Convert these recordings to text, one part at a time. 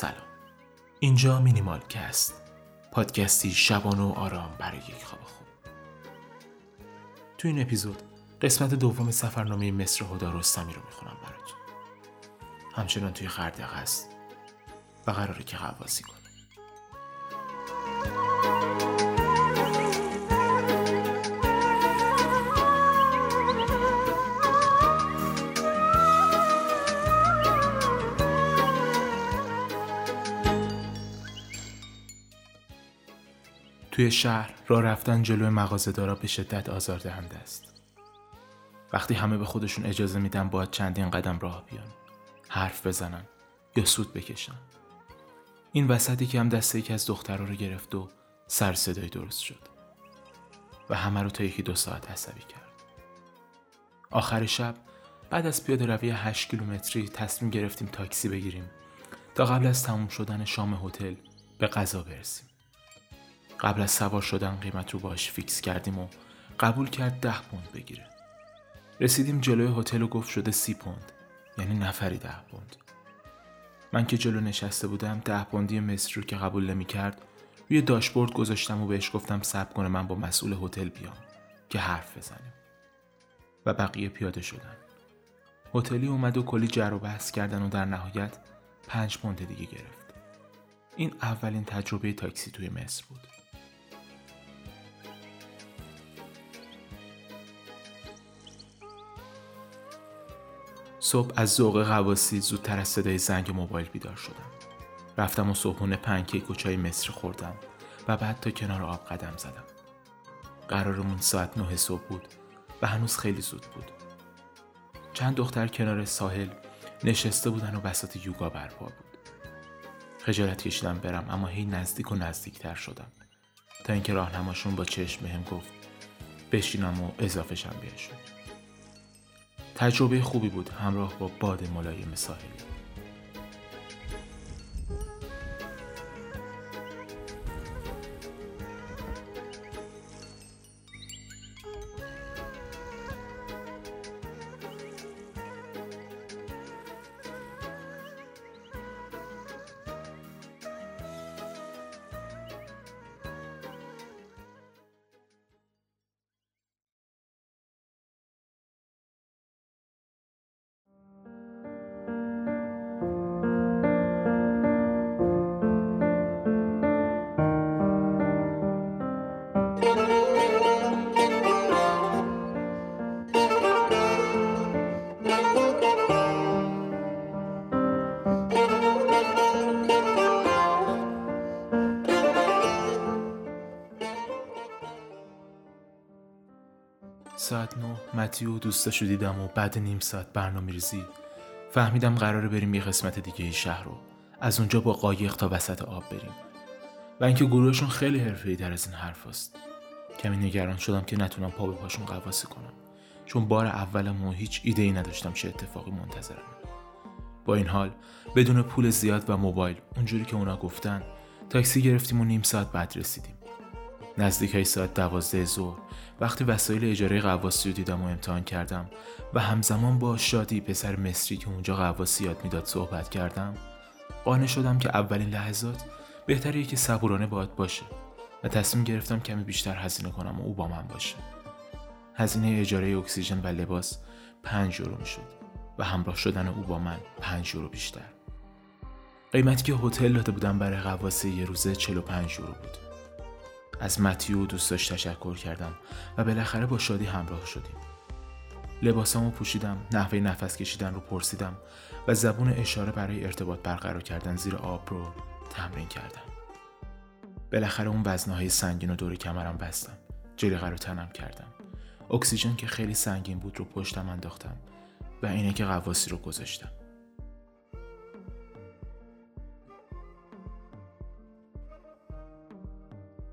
سلام. اینجا مینیمال کست. پادکستی شبانه و آرام برای یک خواب خوب. تو این اپیزود قسمت دوم سفرنامه مصر هدا رستمی رو می‌خونم براتون. همچنان توی خردق هست و قراره که غواصی کنه توی شهر راه رفتن جلوی مغازه‌دارا به شدت آزاردهنده است. وقتی همه به خودشون اجازه میدن باید چندین قدم راه بیان، حرف بزنن یا سود بکشن. این وسطی که هم دست یکی از دخترها رو گرفت و سر صدای درست شد و همه رو تا یکی دو ساعت عصبی کرد. آخر شب بعد از پیاده روی 8 کیلومتری تصمیم گرفتیم تاکسی بگیریم تا قبل از تموم شدن شام هتل به غذا برسیم. قبل از سوار شدن قیمت رو باش فیکس کردیم و قبول کرد ده پوند بگیره. رسیدیم جلوی هتل و گفت شده سی پوند یعنی نفری ده پوند. من که جلو نشسته بودم ده پوندی مصر رو که قبول نمی کرد روی داشبورد گذاشتم و بهش گفتم صبر کنه من با مسئول هتل بیام که حرف بزنیم. و بقیه پیاده شدن. هتلی اومد و کلی جر و بحث کردن و در نهایت پنج پوند دیگه گرفت. این اولین تجربه تاکسی توی مصر بود. صبح از ذوق غواسی زودتر از صدای زنگ موبایل بیدار شدم. رفتم و صبحونه پنکیک و چای مصر خوردم و بعد تا کنار آب قدم زدم. قرارمون ساعت نه صبح بود و هنوز خیلی زود بود. چند دختر کنار ساحل نشسته بودن و بساط یوگا برپا بود. خجالت کشیدم برم اما هی نزدیک و نزدیکتر شدم. تا اینکه راهنماشون با چشم بهم گفت بشینم و اضافهشم بهشون. تجربه خوبی بود. همراه با باد ملایم ساحلی. ساعت نه متیو دوستاشو دیدم و بعد نیم ساعت برنامه ریزی. فهمیدم قراره بریم یه قسمت دیگه شهر رو. از اونجا با قایق تا وسط آب بریم. و اینکه گروهشون خیلی حرفه‌ای در از این حرف است. کمی نگران شدم که نتونم پا به پاشون قواسی کنم. چون بار اولم و هیچ ایده ای نداشتم چه اتفاقی منتظرم. با این حال بدون پول زیاد و موبایل اونجوری که اونا گفتن تاکسی گرفتیم و نیم ساعت بعد رسیدیم. نزدیک های ساعت دوازده ظهر. وقتی وسایل اجاره قواسی رو دیدم و امتحان کردم و همزمان با شادی پسر مصری که اونجا قواسی یاد می‌داد صحبت کردم قانع شدم که اولین لحظات بهتره که صبورانه باید باشه و تصمیم گرفتم کمی بیشتر هزینه کنم و او با من باشه. هزینه اجاره اکسیژن و لباس پنج یورو می‌شد و همراه شدن او با من پنج یورو بیشتر. قیمتی که هتل داده بودم برای قواسی یه روزه 45 یورو بود. از متیو و دوستاش تشکر کردم و بالاخره با شادی همراه شدیم. لباسامو پوشیدم، نحوه نفس کشیدن رو پرسیدم و زبون اشاره برای ارتباط برقرار کردن زیر آب رو تمرین کردم. بالاخره اون وزنهای سنگین رو دور کمرم بستم. جلیقه رو تنم کردم. اکسیژن که خیلی سنگین بود رو پشتم انداختم و اینه که قواسی رو گذاشتم.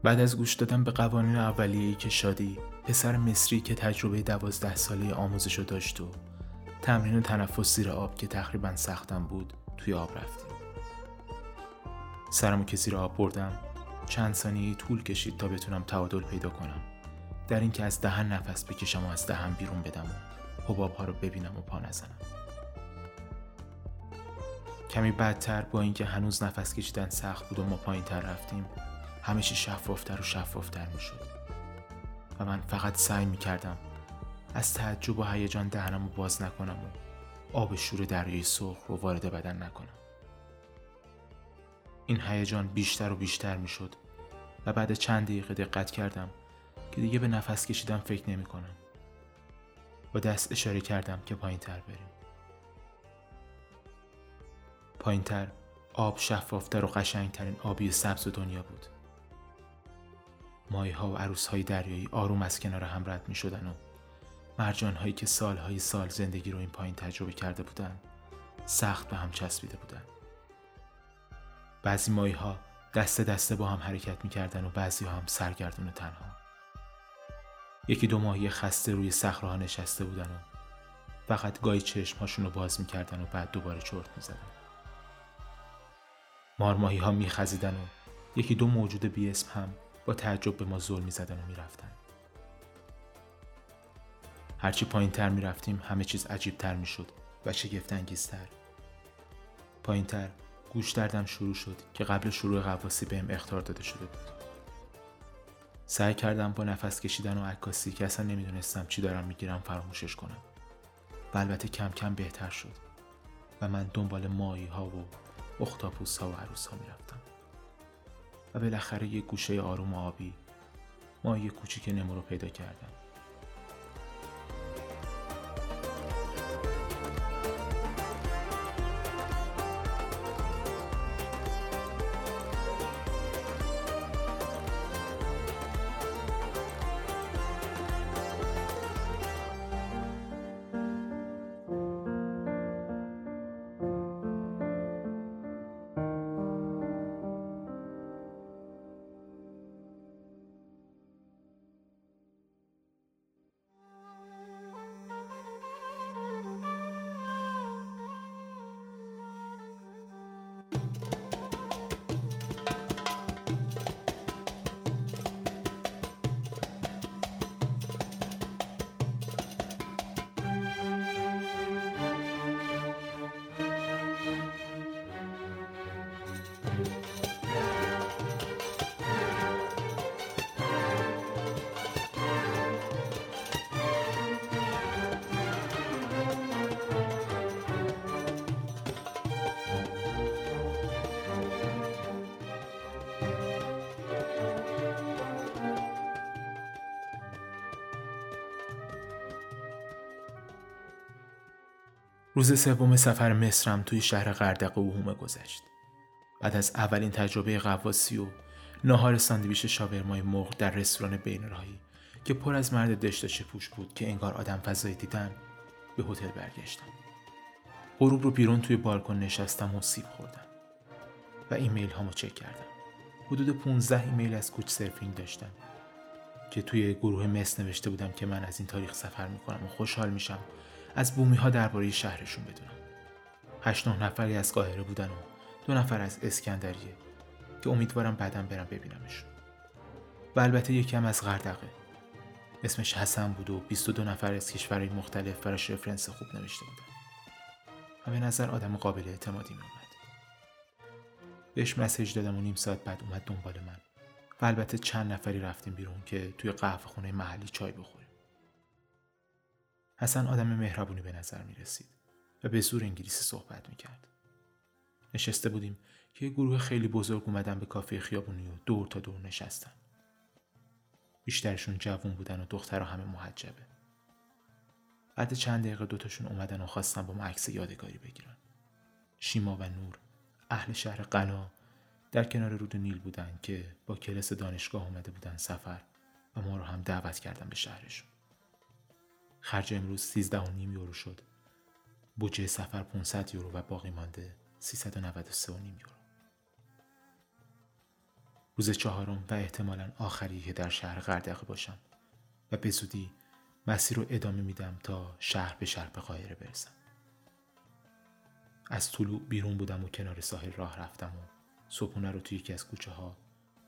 بعد از گوش دادن به قوانین اولیه‌ای که شادی پسر مصری که تجربه دوازده ساله آموزشو داشت و تمرین تنفس زیر آب که تقریبا سختم بود توی آب رفتیم. سرمو که زیر آب بردم چند ثانیه طول کشید تا بتونم تعادل پیدا کنم. در اینکه از دهن نفس بکشم و از دهن بیرون بدم و حباب رو ببینم و پا نزنم. کمی بدتر با اینکه هنوز نفس کشیدن سخت بود و ما پایین تر رفتیم همه چی شفافتر و شفافتر می شد و من فقط سعی می کردم از تعجب و هیجان دهنم رو باز نکنم و آب شور دریای سرخ رو وارد بدن نکنم این هیجان بیشتر و بیشتر می شد و بعد چند دقیقه دقت کردم که دیگه به نفس کشیدم فکر نمی کنم. با دست اشاره کردم که پایین تر بریم. پایین تر آب شفافتر و قشنگترین آبی سبز دنیا بود. مایه ها و عروس های دریایی آروم از کنار هم رد می شدن و مرجان هایی که سالهای سال زندگی رو این پایین تجربه کرده بودن سخت به هم چسبیده بودن. بعضی مایه ها دسته دسته با هم حرکت می‌کردن و بعضی ها هم سرگردون تنها یکی دو ماهی خسته روی صخره نشسته بودن و فقط گاهی چشمهاشون رو باز می‌کردن و بعد دوباره چرت می‌زدن مارماهی ها میخزیدن و یکی دو موجود بی اسم هم با تعجب به ما زل می‌زدن و می‌رفتن. هرچی پایین تر می‌رفتیم همه چیز عجیب تر می‌شد و شگفت انگیزتر پایین تر گوش دردم شروع شد که قبل شروع قواسی بهم اختار داده شده بود. سعی کردم با نفس کشیدن و عکاسی که اصلا نمی‌دونستم چی دارم می‌گیرم فراموشش کنم. و البته کم کم بهتر شد. و من دنبال مایی ها و اختاپوس ها و عروس ها می‌رفتم. و بالاخره یه گوشه آروم آبی. ماهی کوچیک نمو رو پیدا کردم. روز سوم سفر مصرم توی شهر غردقه و حومه گذشت. بعد از اولین تجربه غواصی و ناهار ساندویچ شاورمای مرغ در رستوران بین راهی که پر از مرد دشداشه پوش بود که انگار آدم فضایی دیدن به هتل برگشتم. غروب رو بیرون توی بالکن نشستم و سیب خوردم و ایمیل هامو چک کردم. حدود 15 ایمیل از Couchsurfing داشتم که توی گروه مصر نوشته بودم که من از این تاریخ سفر می‌کنم و خوشحال میشم از بومی ها درباره شهرشون بدونم. هشت نه نفری از قاهره بودن و دو نفر از اسکندریه که امیدوارم بعدا برم ببینمشون. و البته یکم از غردقه. اسمش حسن بود و 22 نفر از کشورهای مختلف براش رفرنس خوب نوشته بودن. و نظر آدم قابل اعتمادی می اومد بهش مسیج دادم و نیم ساعت بعد اومد دنبال من. و البته چند نفری رفتیم بیرون که توی قهوه خونه محلی چای بخوریم. حسن آدم مهربونی به نظر می رسید و به زور انگلیسی صحبت می کرد. نشسته بودیم که یه گروه خیلی بزرگ اومدن به کافه خیابونی و دور تا دور نشستن. بیشترشون جوون بودن و دخترها همه محجبه. بعد چند دقیقه دوتاشون اومدن و خواستن با ما عکس یادگاری بگیرن. شیما و نور اهل شهر قنا در کنار رود نیل بودن که با کلاس دانشگاه اومده بودن سفر و ما رو هم دعوت کردن به شهرشون. خرج امروز 13 و نیم یورو شد. بودجه سفر 500 یورو و باقی مانده 393 و نیم یورو. روز چهارم و احتمالا آخری که در شهر غردقه باشم و به زودی مسیر رو ادامه میدم تا شهر به شهر به قاهره برسم. از طلوع بیرون بودم و کنار ساحل راه رفتم و صبحونه رو توی یکی از کوچه ها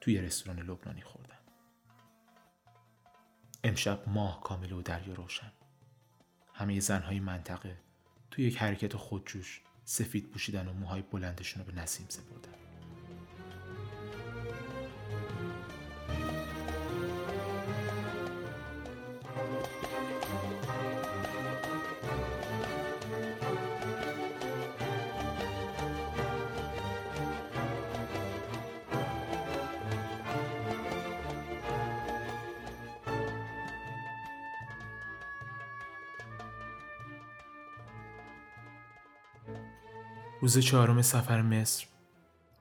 توی رستوران لبنانی خوردم. امشب ماه کامل و دریا روشن. همه زنهای منطقه توی یک حرکت خودجوش سفید پوشیدن و موهای بلندشون رو به نسیم سپردن. روز چهارم سفر مصر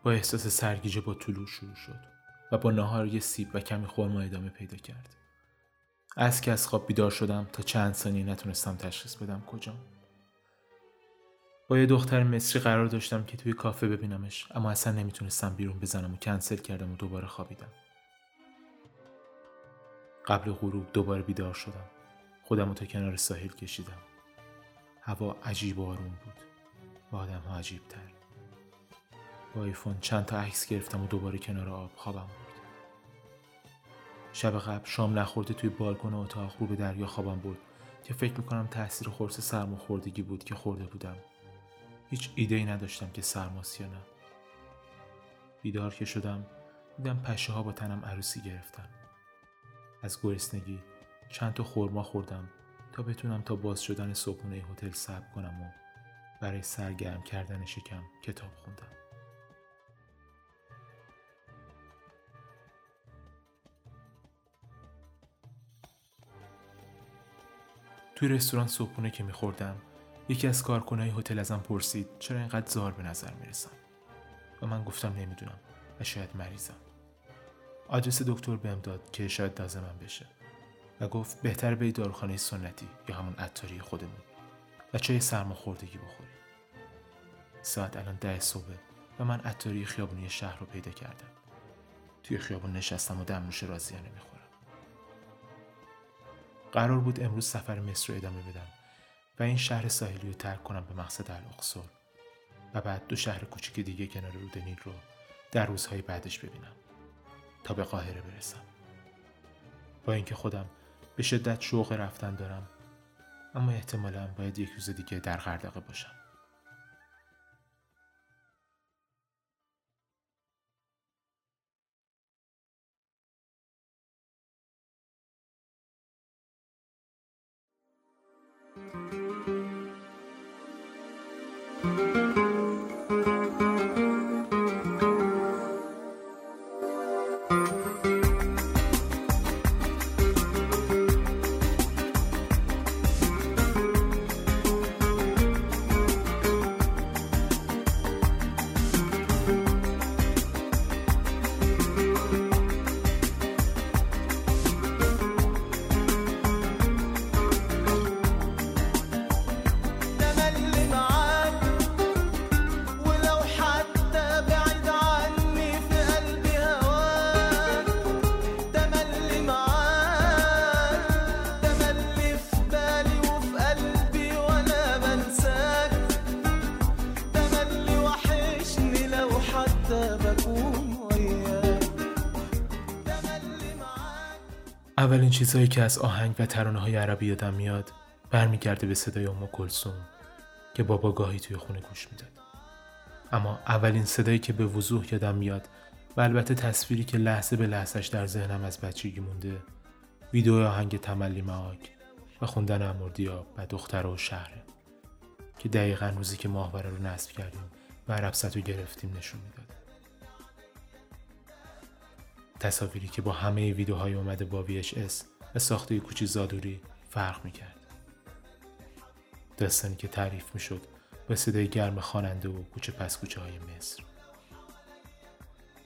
با احساس سرگیجه با طلوع شروع شد و با نهار یه سیب و کمی خورما ادامه پیدا کرد. از که از خواب بیدار شدم تا چند ثانیه نتونستم تشخیص بدم کجام. با یه دختر مصری قرار داشتم که توی کافه ببینمش اما اصلا نمی‌تونستم بیرون بزنم و کنسل کردم و دوباره خوابیدم. قبل غروب دوباره بیدار شدم. خودم رو تا کنار ساحل کشیدم. هوا عجیب و آروم بود. با آدم ها عجیب تر با ایفون چند تا عکس گرفتم و دوباره کنار آب خوابم برد. شب قبل شام نخورده توی بالکن اتاق رو به دریا خوابم برد که فکر می‌کنم تاثیر خورس سرماخوردگی بود که خورده بودم. هیچ ایده ای نداشتم که سرماست یا نه. بیدار که شدم دیدم پشه ها با تنم عروسی گرفتن. از گرسنگی چند تا خورما خوردم تا بتونم تا باز شدن صبحونه هتل صبر کنم و برای سرگرم کردن شکم کتاب خوندم. توی رستوران صبحونه که میخوردم یکی از کارکنای هتل ازم پرسید چرا اینقدر زار به نظر می‌رسم؟ و من گفتم نمی‌دونم و شاید مریضم. آدرس دکتر بهم داد که شاید لازمم بشه و گفت بهتر به داروخانه سنتی یا همون عطاری خودمون. و چای سرماخوردگی بخوری. ساعت الان ده صبح و من عطاری خیابونی شهر رو پیدا کردم. توی خیابون نشستم و دمنوش رازیانه می‌خورم. قرار بود امروز سفر مصر رو ادامه بدم و این شهر ساحلی رو ترک کنم به مقصد الاقصر و بعد دو شهر کوچیک دیگه کنار رود نیل رو در روزهای بعدش ببینم تا به قاهره برسم. با اینکه خودم به شدت شوق رفتن دارم اما احتمالا باید یک روز دیگه در غردقه باشم. اولین چیزهایی که از آهنگ و ترانه های عربی یادم میاد برمیگرده به صدای ام کلثوم که بابا گاهی توی خونه گوش می‌داد. اما اولین صدایی که به وضوح یادم میاد و البته تصویری که لحظه به لحظهش در ذهنم از بچگی مونده ویدیو آهنگ تملی معاک و خوندن امردیا و دختر و شهره که دقیقا روزی که ماهواره رو نصب کردیم و عرب رو گرفتیم نشون می‌داد. تصاویری که با همه ویدیوهای اومده با VHS و ساخته کوچی زادوری فرق می‌کرد. داستانی که تعریف می‌شد با صدای گرم خواننده و کوچه پس کوچه های مصر.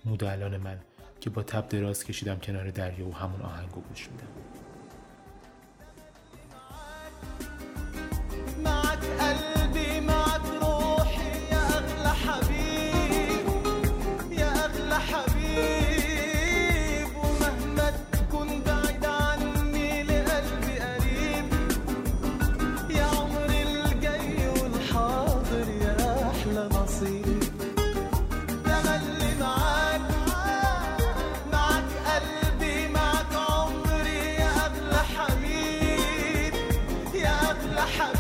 مود الان من که با تب دراز کشیدم کنار دریا و همون آهنگو گوش میدم. حبيبي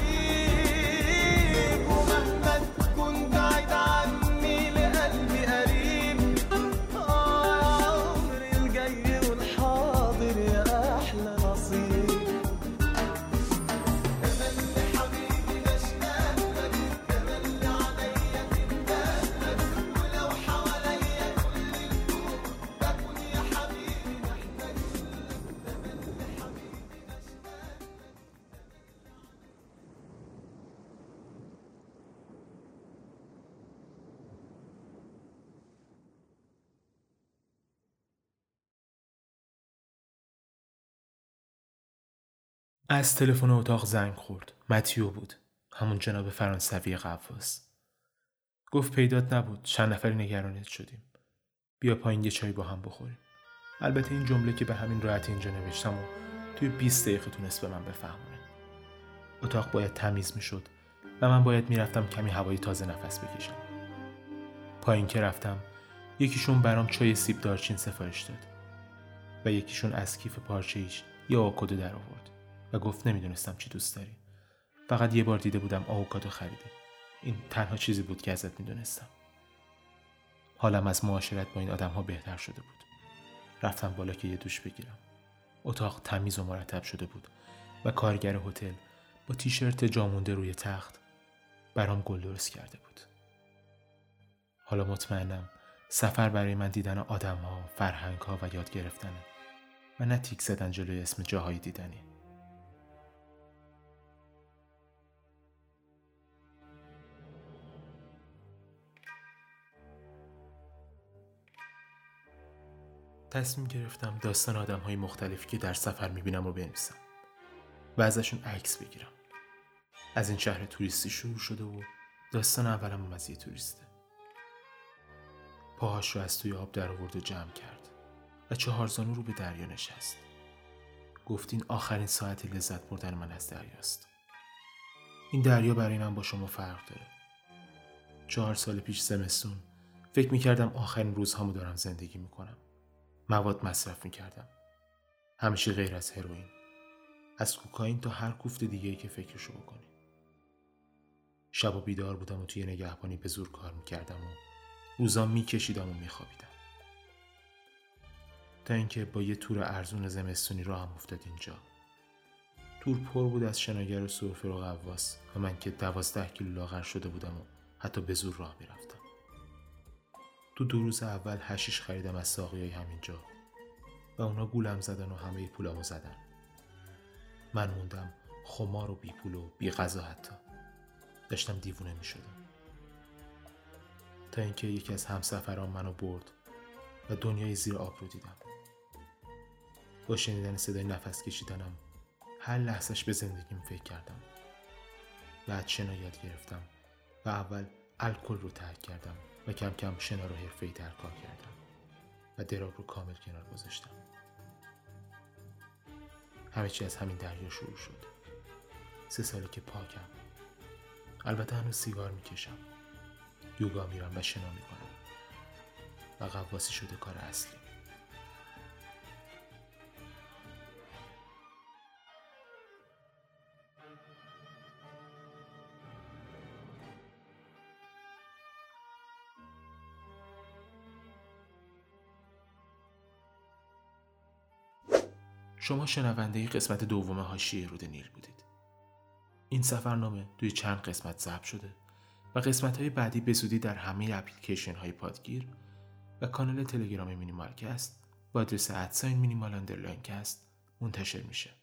از تلفن اتاق زنگ خورد. متیو بود. همون جناب فرانسوی قواس گفت پیدات نبود. چند نفری نگرانت شدیم. بیا پایین یه چای با هم بخوریم. البته این جمله که به همین راحتی اینجا نوشتم و توی 20 دقیقه تونست به من بفهمونه. اتاق باید تمیز می‌شد و من باید می‌رفتم کمی هوای تازه نفس بکشم. پایین که رفتم یکیشون برام چای سیب دارچین سفارش داد و یکیشون از کیف پارچه ایش یه آووکادو در آورد و گفت نمی‌دونستم چی دوست داری. فقط یه بار دیده بودم آووکادو خریده. این تنها چیزی بود که ازت می‌دونستم. حالم از معاشرت با این آدم ها بهتر شده بود. رفتم بالا که یه دوش بگیرم. اتاق تمیز و مرتب شده بود و کارگر هتل با تیشرت جامونده روی تخت برام گل درست کرده بود. حالا مطمئنم سفر برای من دیدن آدم ها، فرهنگ ها و یاد گرفتنه و نه تیک زدن جلوی اسم جاهای دیدنی. تصمیم گرفتم داستان آدم های مختلفی که در سفر می‌بینم رو بنویسم و ازشون عکس بگیرم. از این شهر توریستی شروع شده و داستان اولم از یه توریسته. پاهاش رو از توی آب در آورد و جمع کرد و چهار زانو رو به دریا نشست. گفت این آخرین ساعت لذت بردن من از دریاست. این دریا برای من با شما فرق داره. چهار سال پیش زمستون فکر می‌کردم آخرین روزهامو دارم زندگی می‌کنم. مواد مصرف می‌کردم. همیشه غیر از هروئین. از کوکائین تا هر کوفت دیگه که فکرشو بکنی. شب و بیدار بودم و توی نگهبانی به زور کار می‌کردم و روزا میکشیدم و میخوابیدم. تا اینکه با یه تور ارزون زمستونی راه هم افتاد اینجا. تور پر بود از شناگر و سرفه و قواس و من که دوازده کیلو لاغر شده بودم و حتی به زور راه می‌رفتم. تو دو روز اول هشیش خریدم از ساقی های همینجا و اونا گولم زدن و همه پولامو زدن. من موندم خمار و بی پول و بی غذا حتی. داشتم دیوونه می شدم تا اینکه یکی از همسفران منو برد و دنیای زیر آب رو دیدم. با شنیدن صدای نفس کشیدنم هر لحظش به زندگیم فکر کردم. بعد شنا یاد گرفتم و اول الکل رو ترک کردم. و کم کم شنا رو حرفه‌ای در کار کردم و دراب رو کامل کنار گذاشتم. همه چی از همین دریا شروع شد. سه ساله که پاکم. البته هنوز سیگار می‌کشم. یوگا میرم و شنا می‌کنم. و قواسی شده کار اصلی. شما شنونده قسمت دوم حاشیه رود نیل بودید. این سفرنامه توی چند قسمت ضبط شده و قسمت های بعدی به زودی در همه اپلیکیشن های پادگیر و کانال تلگرام Minimalcast با آدرس at sign minimal underline cast منتشر میشه.